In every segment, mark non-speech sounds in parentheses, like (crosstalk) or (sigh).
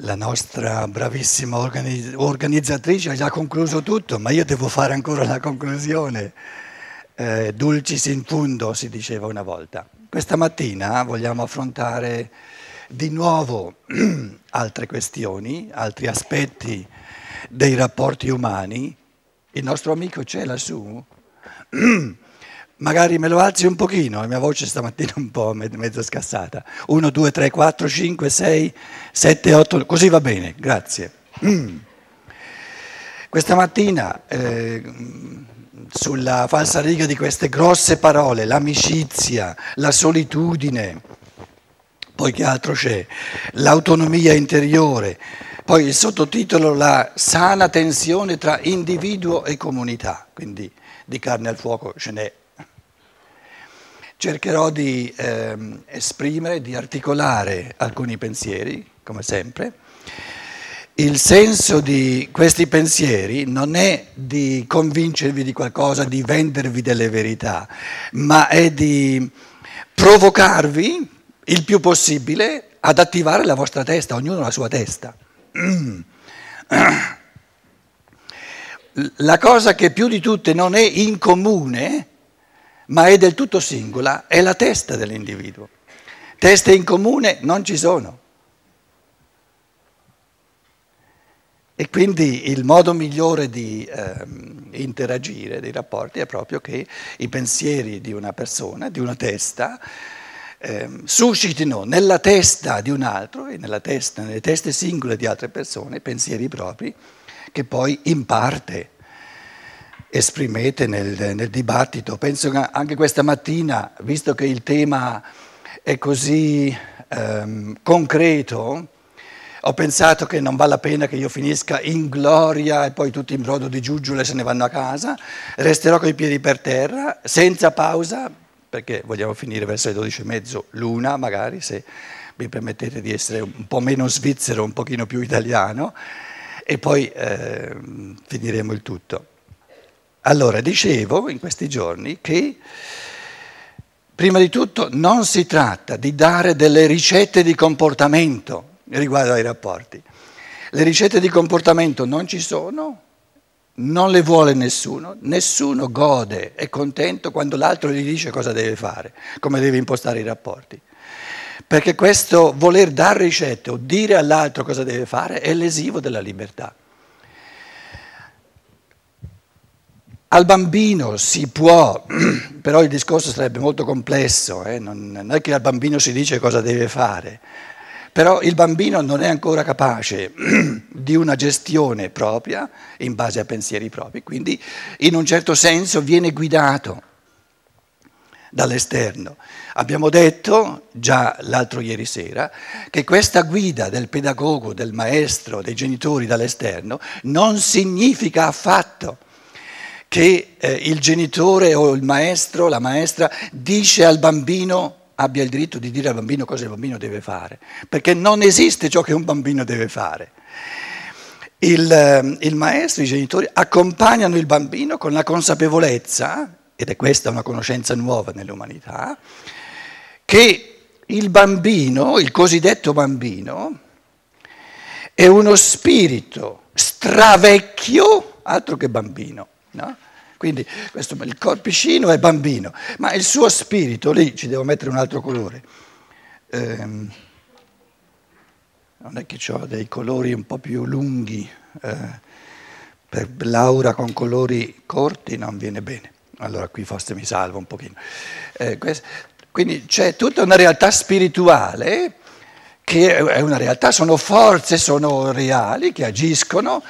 la nostra bravissima organizzatrice ha già concluso tutto, ma io devo fare ancora la conclusione. Eh, dulcis in fundo, si diceva una volta. Questa mattina vogliamo affrontare di nuovo (clears throat) altre questioni, altri aspetti dei rapporti umani. Il nostro amico c'è lassù? (clears throat) Magari me lo alzi un pochino, la mia voce stamattina è un po' mezzo scassata. 1, 2, 3, 4, 5, 6, 7, 8, così va bene, grazie. Mm. Questa mattina, eh, sulla falsa riga di queste grosse parole, l'amicizia, la solitudine, poi che altro c'è? L'autonomia interiore, poi il sottotitolo La sana tensione tra individuo e comunità, quindi di carne al fuoco ce n'è Cercherò di ehm, esprimere, di articolare alcuni pensieri, come sempre. Il senso di questi pensieri non è di convincervi di qualcosa, di vendervi delle verità, ma è di provocarvi il più possibile ad attivare la vostra testa, ognuno la sua testa. (clears throat) La cosa che più di tutte non è in comune ma è del tutto singola, è la testa dell'individuo. Teste in comune non ci sono. E quindi il modo migliore di eh, interagire, dei rapporti, è proprio che i pensieri di una persona, di una testa, eh, suscitino nella testa di un altro e nella testa, nelle teste singole di altre persone pensieri propri che poi in parte esprimete nel, nel, dibattito. Penso che anche questa mattina, visto che il tema è così ehm, concreto, ho pensato che non vale la pena che io finisca in gloria e poi tutti in brodo di giuggiole se ne vanno a casa, resterò con i piedi per terra, senza pausa, perché vogliamo finire verso le 12.30, l'una magari, se mi permettete di essere un po' meno svizzero, un pochino più italiano, e poi eh, finiremo il tutto. Allora, dicevo in questi giorni che prima di tutto non si tratta di dare delle ricette di comportamento riguardo ai rapporti. Le ricette di comportamento non ci sono, non le vuole nessuno, nessuno gode, è contento quando l'altro gli dice cosa deve fare, come deve impostare i rapporti. Perché questo voler dare ricette o dire all'altro cosa deve fare è lesivo della libertà. Al bambino si può, (clears throat) però il discorso sarebbe molto complesso, eh? non, non è che al bambino si dice cosa deve fare, però il bambino non è ancora capace (clears throat) di una gestione propria in base a pensieri propri, quindi in un certo senso viene guidato dall'esterno. Abbiamo detto già l'altro ieri sera che questa guida del pedagogo, del maestro, dei genitori dall'esterno non significa affatto che eh, il genitore o il maestro, la maestra, dice al bambino, abbia il diritto di dire al bambino cosa il bambino deve fare, perché non esiste ciò che un bambino deve fare. Il, eh, il maestro, i genitori accompagnano il bambino con la consapevolezza, ed è questa una conoscenza nuova nell'umanità, che il bambino, il cosiddetto bambino, è uno spirito stravecchio, altro che bambino No? Quindi questo, il corpicino è bambino, ma il suo spirito, lì ci devo mettere un altro colore. Ehm, non è che ho dei colori un po' più lunghi, eh, per Laura con colori corti non viene bene. Allora qui forse mi salvo un pochino. Eh, questo, quindi c'è tutta una realtà spirituale che è una realtà, sono forze, sono reali che agiscono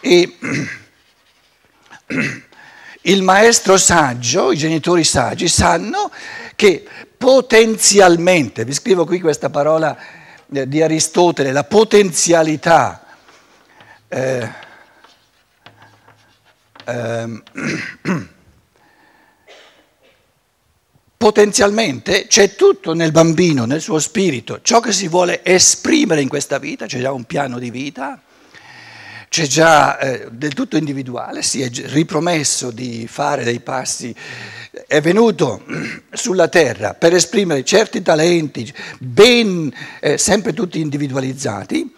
e (clears throat) il maestro saggio, i genitori saggi sanno che potenzialmente, vi scrivo qui questa parola eh, di Aristotele, la potenzialità, eh, eh, (clears throat) potenzialmente c'è tutto nel bambino, nel suo spirito, ciò che si vuole esprimere in questa vita, c'è già un piano di vita c'è già eh, del tutto individuale, si è ripromesso di fare dei passi, è venuto (clears throat) sulla terra per esprimere certi talenti, ben, eh, sempre tutti individualizzati,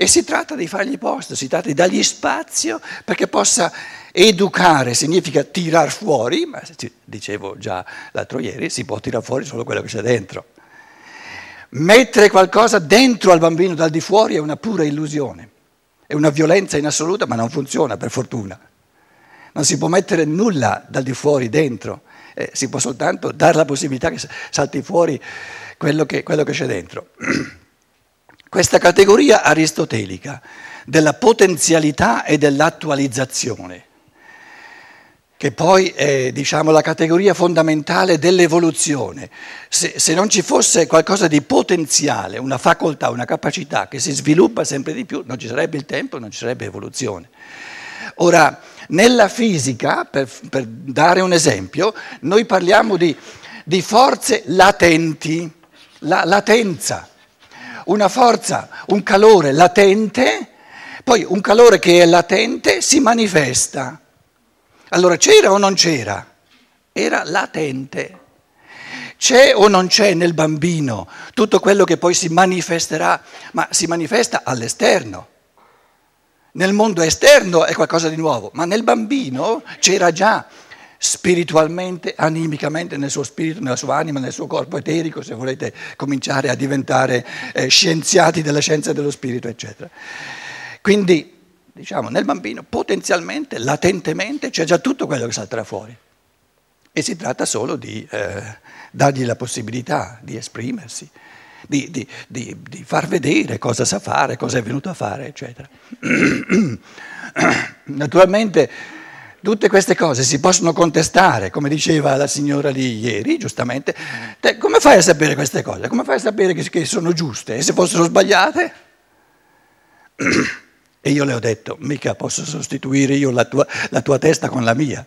E si tratta di fargli posto, si tratta di dargli spazio perché possa educare, significa tirar fuori, ma dicevo già l'altro ieri, si può tirare fuori solo quello che c'è dentro. Mettere qualcosa dentro al bambino dal di fuori è una pura illusione, è una violenza in assoluto, ma non funziona per fortuna. Non si può mettere nulla dal di fuori dentro, eh, si può soltanto dare la possibilità che salti fuori quello che, quello che c'è dentro. (clears throat) Questa categoria aristotelica della potenzialità e dell'attualizzazione, che poi è diciamo, la categoria fondamentale dell'evoluzione. Se, se, non ci fosse qualcosa di potenziale, una facoltà, una capacità che si sviluppa sempre di più, non ci sarebbe il tempo, non ci sarebbe evoluzione. Ora, nella fisica, per, per dare un esempio, noi parliamo di, di forze latenti, la latenza una forza, un calore latente, poi un calore che è latente si manifesta. Allora c'era o non c'era? Era latente. C'è o non c'è nel bambino tutto quello che poi si manifesterà, ma si manifesta all'esterno. Nel mondo esterno è qualcosa di nuovo, ma nel bambino c'era già spiritualmente, animicamente, nel suo spirito, nella sua anima, nel suo corpo eterico, se volete cominciare a diventare eh, scienziati della scienza dello spirito, eccetera. Quindi, diciamo, nel bambino potenzialmente, latentemente, c'è già tutto quello che salterà fuori. E si tratta solo di eh, dargli la possibilità di esprimersi, di, di, di, di far vedere cosa sa fare, cosa è venuto a fare, eccetera. (clears throat) Naturalmente Tutte queste cose si possono contestare, come diceva la signora lì ieri, giustamente. Te, come fai a sapere queste cose? Come fai a sapere che, che sono giuste? E se fossero sbagliate? (clears throat) E io le ho detto, mica posso sostituire io la tua, la tua testa con la mia.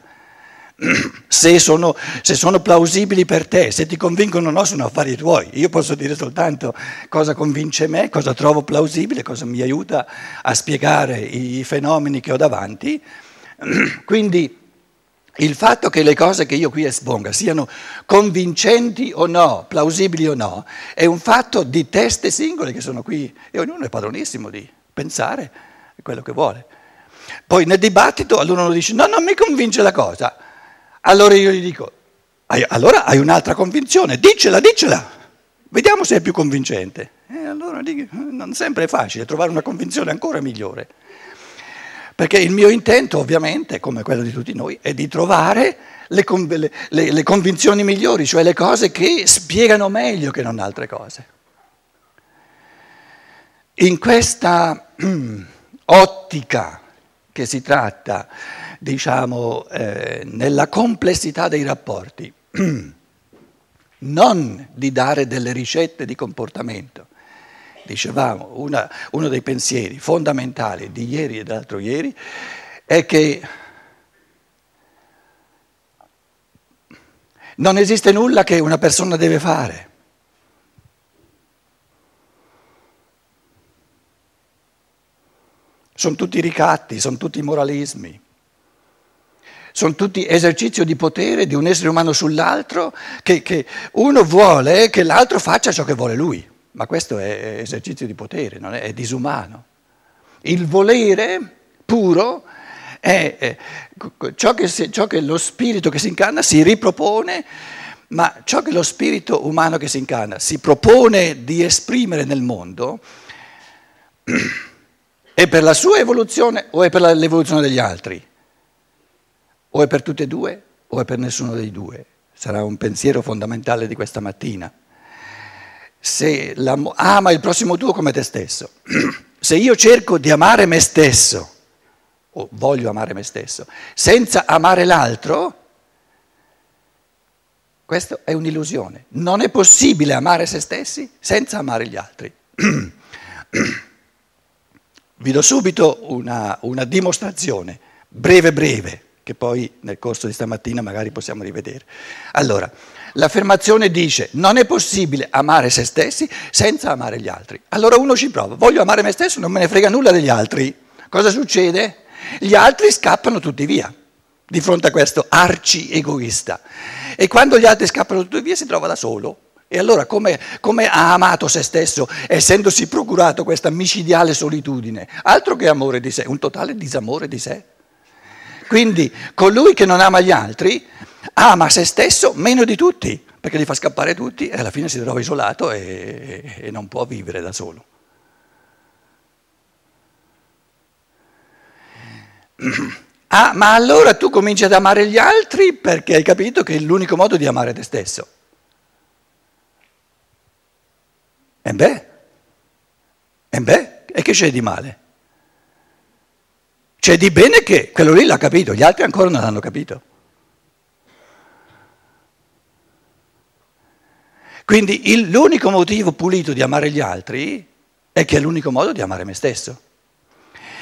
(clears throat) Se sono, se sono, plausibili per te, se ti convincono o no, sono affari tuoi. Io posso dire soltanto cosa convince me, cosa trovo plausibile, cosa mi aiuta a spiegare i fenomeni che ho davanti (clears throat) Quindi il fatto che le cose che io qui esponga siano convincenti o no, plausibili o no, è un fatto di teste singole che sono qui e ognuno è padronissimo di pensare quello che vuole. Poi nel dibattito allora uno dice no, non mi convince la cosa. Allora io gli dico, allora hai un'altra convinzione, dicela, dicela, vediamo se è più convincente. E allora non sempre è facile trovare una convinzione ancora migliore. Perché il mio intento, ovviamente, come quello di tutti noi, è di trovare le, le, le convinzioni migliori, cioè le cose che spiegano meglio che non altre cose. In questa (clears throat) ottica che si tratta, diciamo, eh, nella complessità dei rapporti, (clears throat) non di dare delle ricette di comportamento, dicevamo, una, uno dei pensieri fondamentali di ieri e dell'altro ieri è che non esiste nulla che una persona deve fare. Sono tutti ricatti, sono tutti moralismi, sono tutti esercizio di potere di un essere umano sull'altro che, che uno vuole che l'altro faccia ciò che vuole lui. Ma questo è esercizio di potere, è, è disumano. Il volere puro è, è ciò, che si, ciò che lo spirito che si incarna si ripropone, ma ciò che lo spirito umano che si incarna si propone di esprimere nel mondo (clears throat) è per la sua evoluzione o è per l'evoluzione degli altri? O è per tutte e due o è per nessuno dei due? Sarà un pensiero fondamentale di questa mattina se ama il prossimo tuo come te stesso, (clears throat) se io cerco di amare me stesso, o voglio amare me stesso, senza amare l'altro, questa è un'illusione. Non è possibile amare se stessi senza amare gli altri. (clears throat) Vi do subito una, una dimostrazione, breve breve, che poi nel corso di stamattina magari possiamo rivedere. Allora, L'affermazione dice non è possibile amare se stessi senza amare gli altri. Allora uno ci prova, voglio amare me stesso, non me ne frega nulla degli altri. Cosa succede? Gli altri scappano tutti via di fronte a questo arci egoista. E quando gli altri scappano tutti via si trova da solo, E allora come, come, ha amato se stesso, essendosi procurato questa micidiale solitudine? Altro che amore di sé, un totale disamore di sé. Quindi colui che non ama gli altri ama se stesso meno di tutti, perché li fa scappare tutti e alla fine si trova isolato e, e non può vivere da solo. (clears throat) Ah, ma allora tu cominci ad amare gli altri perché hai capito che è l'unico modo di amare te stesso. E beh, e beh, e che c'è di male? C'è di bene che quello lì l'ha capito, gli altri ancora non l'hanno capito. Quindi il, l'unico motivo pulito di amare gli altri è che è l'unico modo di amare me stesso.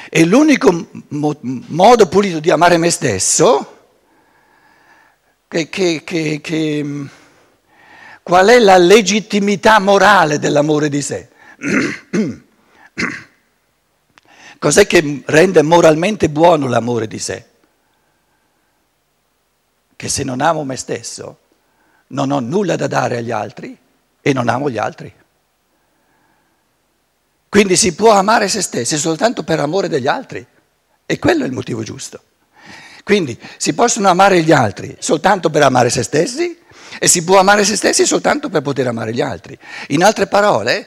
E l'unico mo- modo pulito di amare me stesso, che, che, che, che Qual è la legittimità morale dell'amore di sé? Cos'è che rende moralmente buono l'amore di sé? Che se non amo me stesso, non ho nulla da dare agli altri e non amo gli altri. Quindi si può amare se stessi soltanto per amore degli altri e quello è il motivo giusto. Quindi si possono amare gli altri soltanto per amare se stessi e si può amare se stessi soltanto per poter amare gli altri. In altre parole,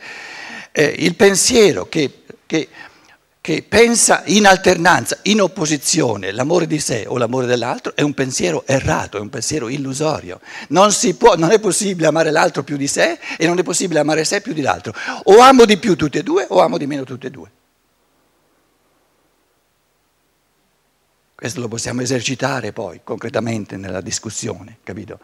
eh, il pensiero che, che, che, pensa in alternanza, in opposizione, l'amore di sé o l'amore dell'altro, è un pensiero errato, è un pensiero illusorio. Non, può, non è possibile amare l'altro più di sé e non è possibile amare sé più di l'altro. O amo di più tutti e due o amo di meno tutti e due. Questo lo possiamo esercitare poi concretamente nella discussione, capito?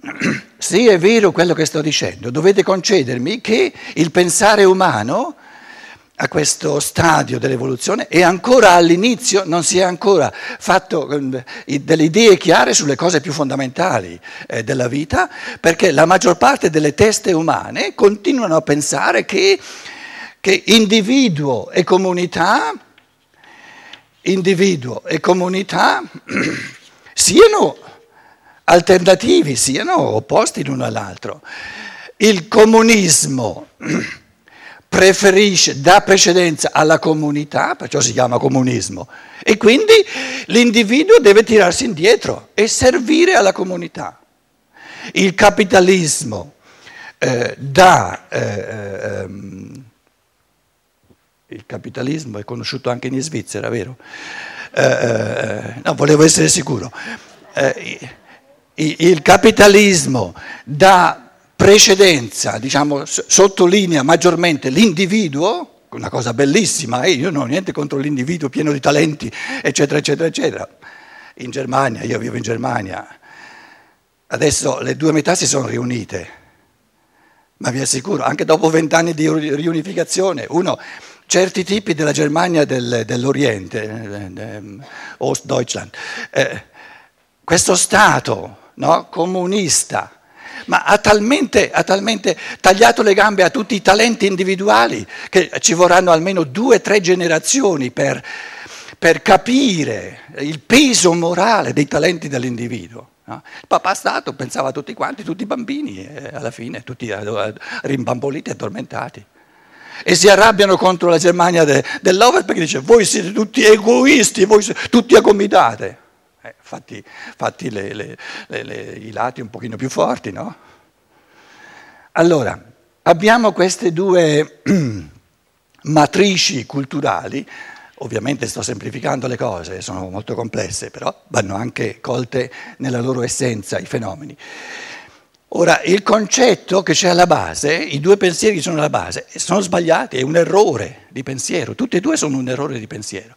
(clears throat) Sì, è vero quello che sto dicendo, dovete concedermi che il pensare umano a questo stadio dell'evoluzione è ancora all'inizio, non si è ancora fatto eh, delle idee chiare sulle cose più fondamentali eh, della vita, perché la maggior parte delle teste umane continuano a pensare che, che individuo e comunità, individuo e comunità (clears throat) siano alternativi, siano opposti l'uno all'altro. Il comunismo (clears throat) preferisce, dà precedenza alla comunità, perciò si chiama comunismo, e quindi l'individuo deve tirarsi indietro e servire alla comunità. Il capitalismo eh, dà... Eh, ehm, il capitalismo è conosciuto anche in Svizzera, vero? Eh, eh no, volevo essere sicuro. Eh, il capitalismo dà precedenza, diciamo, sottolinea maggiormente l'individuo, una cosa bellissima, eh, io non ho niente contro l'individuo pieno di talenti, eccetera, eccetera, eccetera. In Germania, io vivo in Germania, adesso le due metà si sono riunite, ma vi assicuro, anche dopo vent'anni di riunificazione, uno, certi tipi della Germania del, dell'Oriente, eh, eh, Ostdeutschland, eh, questo Stato no? comunista, ma ha talmente, ha talmente, tagliato le gambe a tutti i talenti individuali che ci vorranno almeno due o tre generazioni per, per, capire il peso morale dei talenti dell'individuo. No? Il papà Stato pensava a tutti quanti, tutti i bambini, e alla fine tutti rimbamboliti e addormentati. E si arrabbiano contro la Germania de, dell'Over perché dice voi siete tutti egoisti, voi siete tutti a comitate. Eh, fatti, fatti le, le, le, i lati un pochino più forti, no? Allora, abbiamo queste due (clears throat) matrici culturali, ovviamente sto semplificando le cose, sono molto complesse, però vanno anche colte nella loro essenza i fenomeni. Ora, il concetto che c'è alla base, i due pensieri che sono alla base, sono sbagliati, è un errore di pensiero, tutti e due sono un errore di pensiero.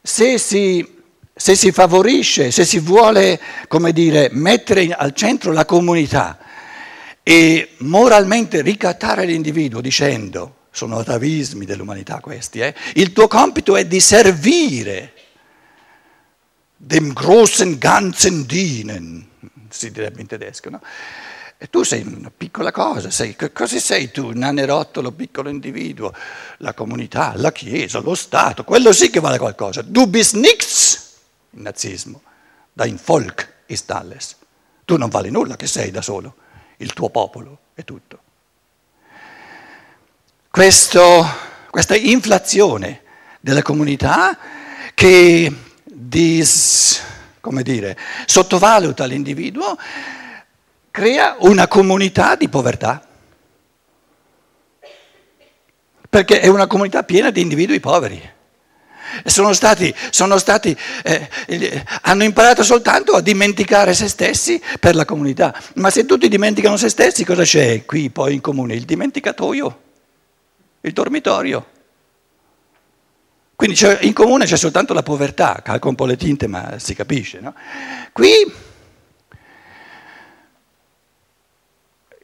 Se si se si favorisce, se si vuole, come dire, mettere al centro la comunità e moralmente ricattare l'individuo dicendo, sono atavismi dell'umanità questi, eh, il tuo compito è di servire dem großen Ganzen dienen, si direbbe in tedesco, no? E tu sei una piccola cosa, sei, cosa sei tu, nanerottolo, piccolo individuo, la comunità, la Chiesa, lo Stato, quello sì che vale qualcosa. Du bist nichts nazismo, dein Volk ist alles. Tu non vali nulla che sei da solo. il tuo popolo, è tutto. Questo, questa inflazione della comunità che dis, dire, sottovaluta l'individuo crea una comunità di povertà perché è una comunità piena di individui poveri. Sono stati, sono stati eh, hanno imparato soltanto a dimenticare se stessi per la comunità. Ma se tutti dimenticano se stessi, cosa c'è qui poi in comune? Il dimenticatoio, il dormitorio. Quindi in comune c'è soltanto la povertà, calco un po' le tinte, ma si capisce. No? Qui,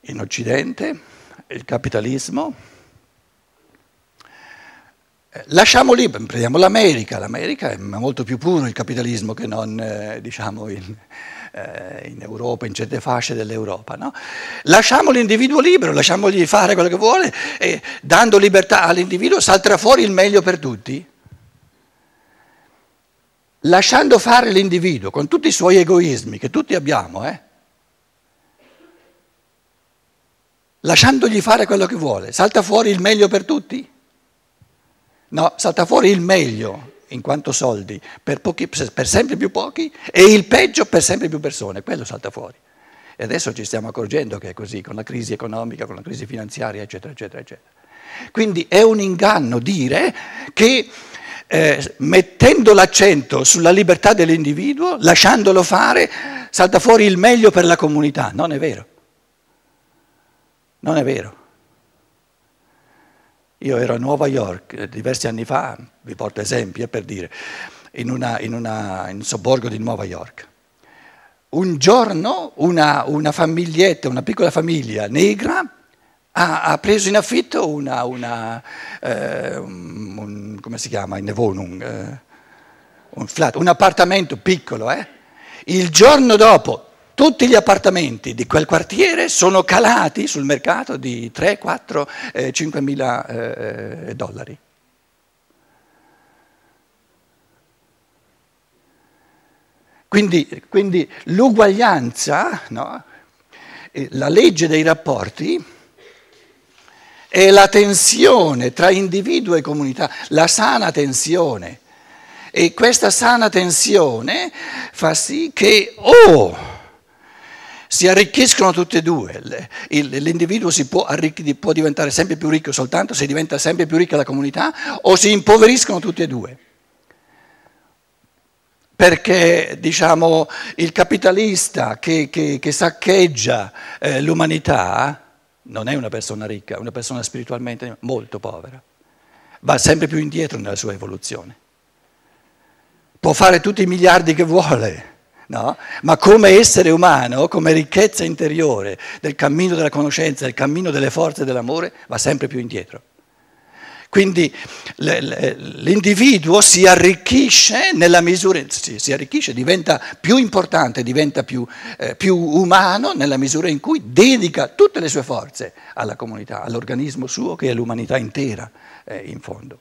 in Occidente, il capitalismo Lasciamo lì, prendiamo l'America, l'America è molto più puro il capitalismo che non eh, diciamo in, eh, in, Europa, in certe fasce dell'Europa. No? Lasciamo l'individuo libero, lasciamogli fare quello che vuole e dando libertà all'individuo salterà fuori il meglio per tutti. Lasciando fare l'individuo con tutti i suoi egoismi che tutti abbiamo, eh? lasciandogli fare quello che vuole, salta fuori il meglio per tutti? No, salta fuori il meglio in quanto soldi per, pochi, per sempre più pochi e il peggio per sempre più persone, quello salta fuori. E adesso ci stiamo accorgendo che è così, con la crisi economica, con la crisi finanziaria, eccetera, eccetera, eccetera. Quindi è un inganno dire che eh, mettendo l'accento sulla libertà dell'individuo, lasciandolo fare, salta fuori il meglio per la comunità. Non è vero. Non è vero. Io ero a Nuova York eh, diversi anni fa, vi porto esempi eh, per dire, in, una, in, una, in, un sobborgo di Nuova York. Un giorno una, una famiglietta, una piccola famiglia negra ha, ha preso in affitto una, una eh, un, come si chiama, in Wohnung, eh, un flat, un appartamento piccolo. Eh? Il giorno dopo tutti gli appartamenti di quel quartiere sono calati sul mercato di 3, 4, eh, 5 mila eh, dollari. Quindi, quindi l'uguaglianza, no? la legge dei rapporti, è la tensione tra individuo e comunità, la sana tensione. E questa sana tensione fa sì che o oh, si arricchiscono tutti e due, l'individuo può, può diventare sempre più ricco soltanto se diventa sempre più ricca la comunità o si impoveriscono tutti e due. Perché diciamo, il capitalista che, che, che saccheggia eh, l'umanità non è una persona ricca, è una persona spiritualmente molto povera, va sempre più indietro nella sua evoluzione. Può fare tutti i miliardi che vuole, No? Ma come essere umano, come ricchezza interiore del cammino della conoscenza, del cammino delle forze dell'amore, va sempre più indietro. Quindi l'individuo si arricchisce nella misura, si arricchisce, diventa più importante, diventa più, eh, più umano nella misura in cui dedica tutte le sue forze alla comunità, all'organismo suo che è l'umanità intera eh, in fondo.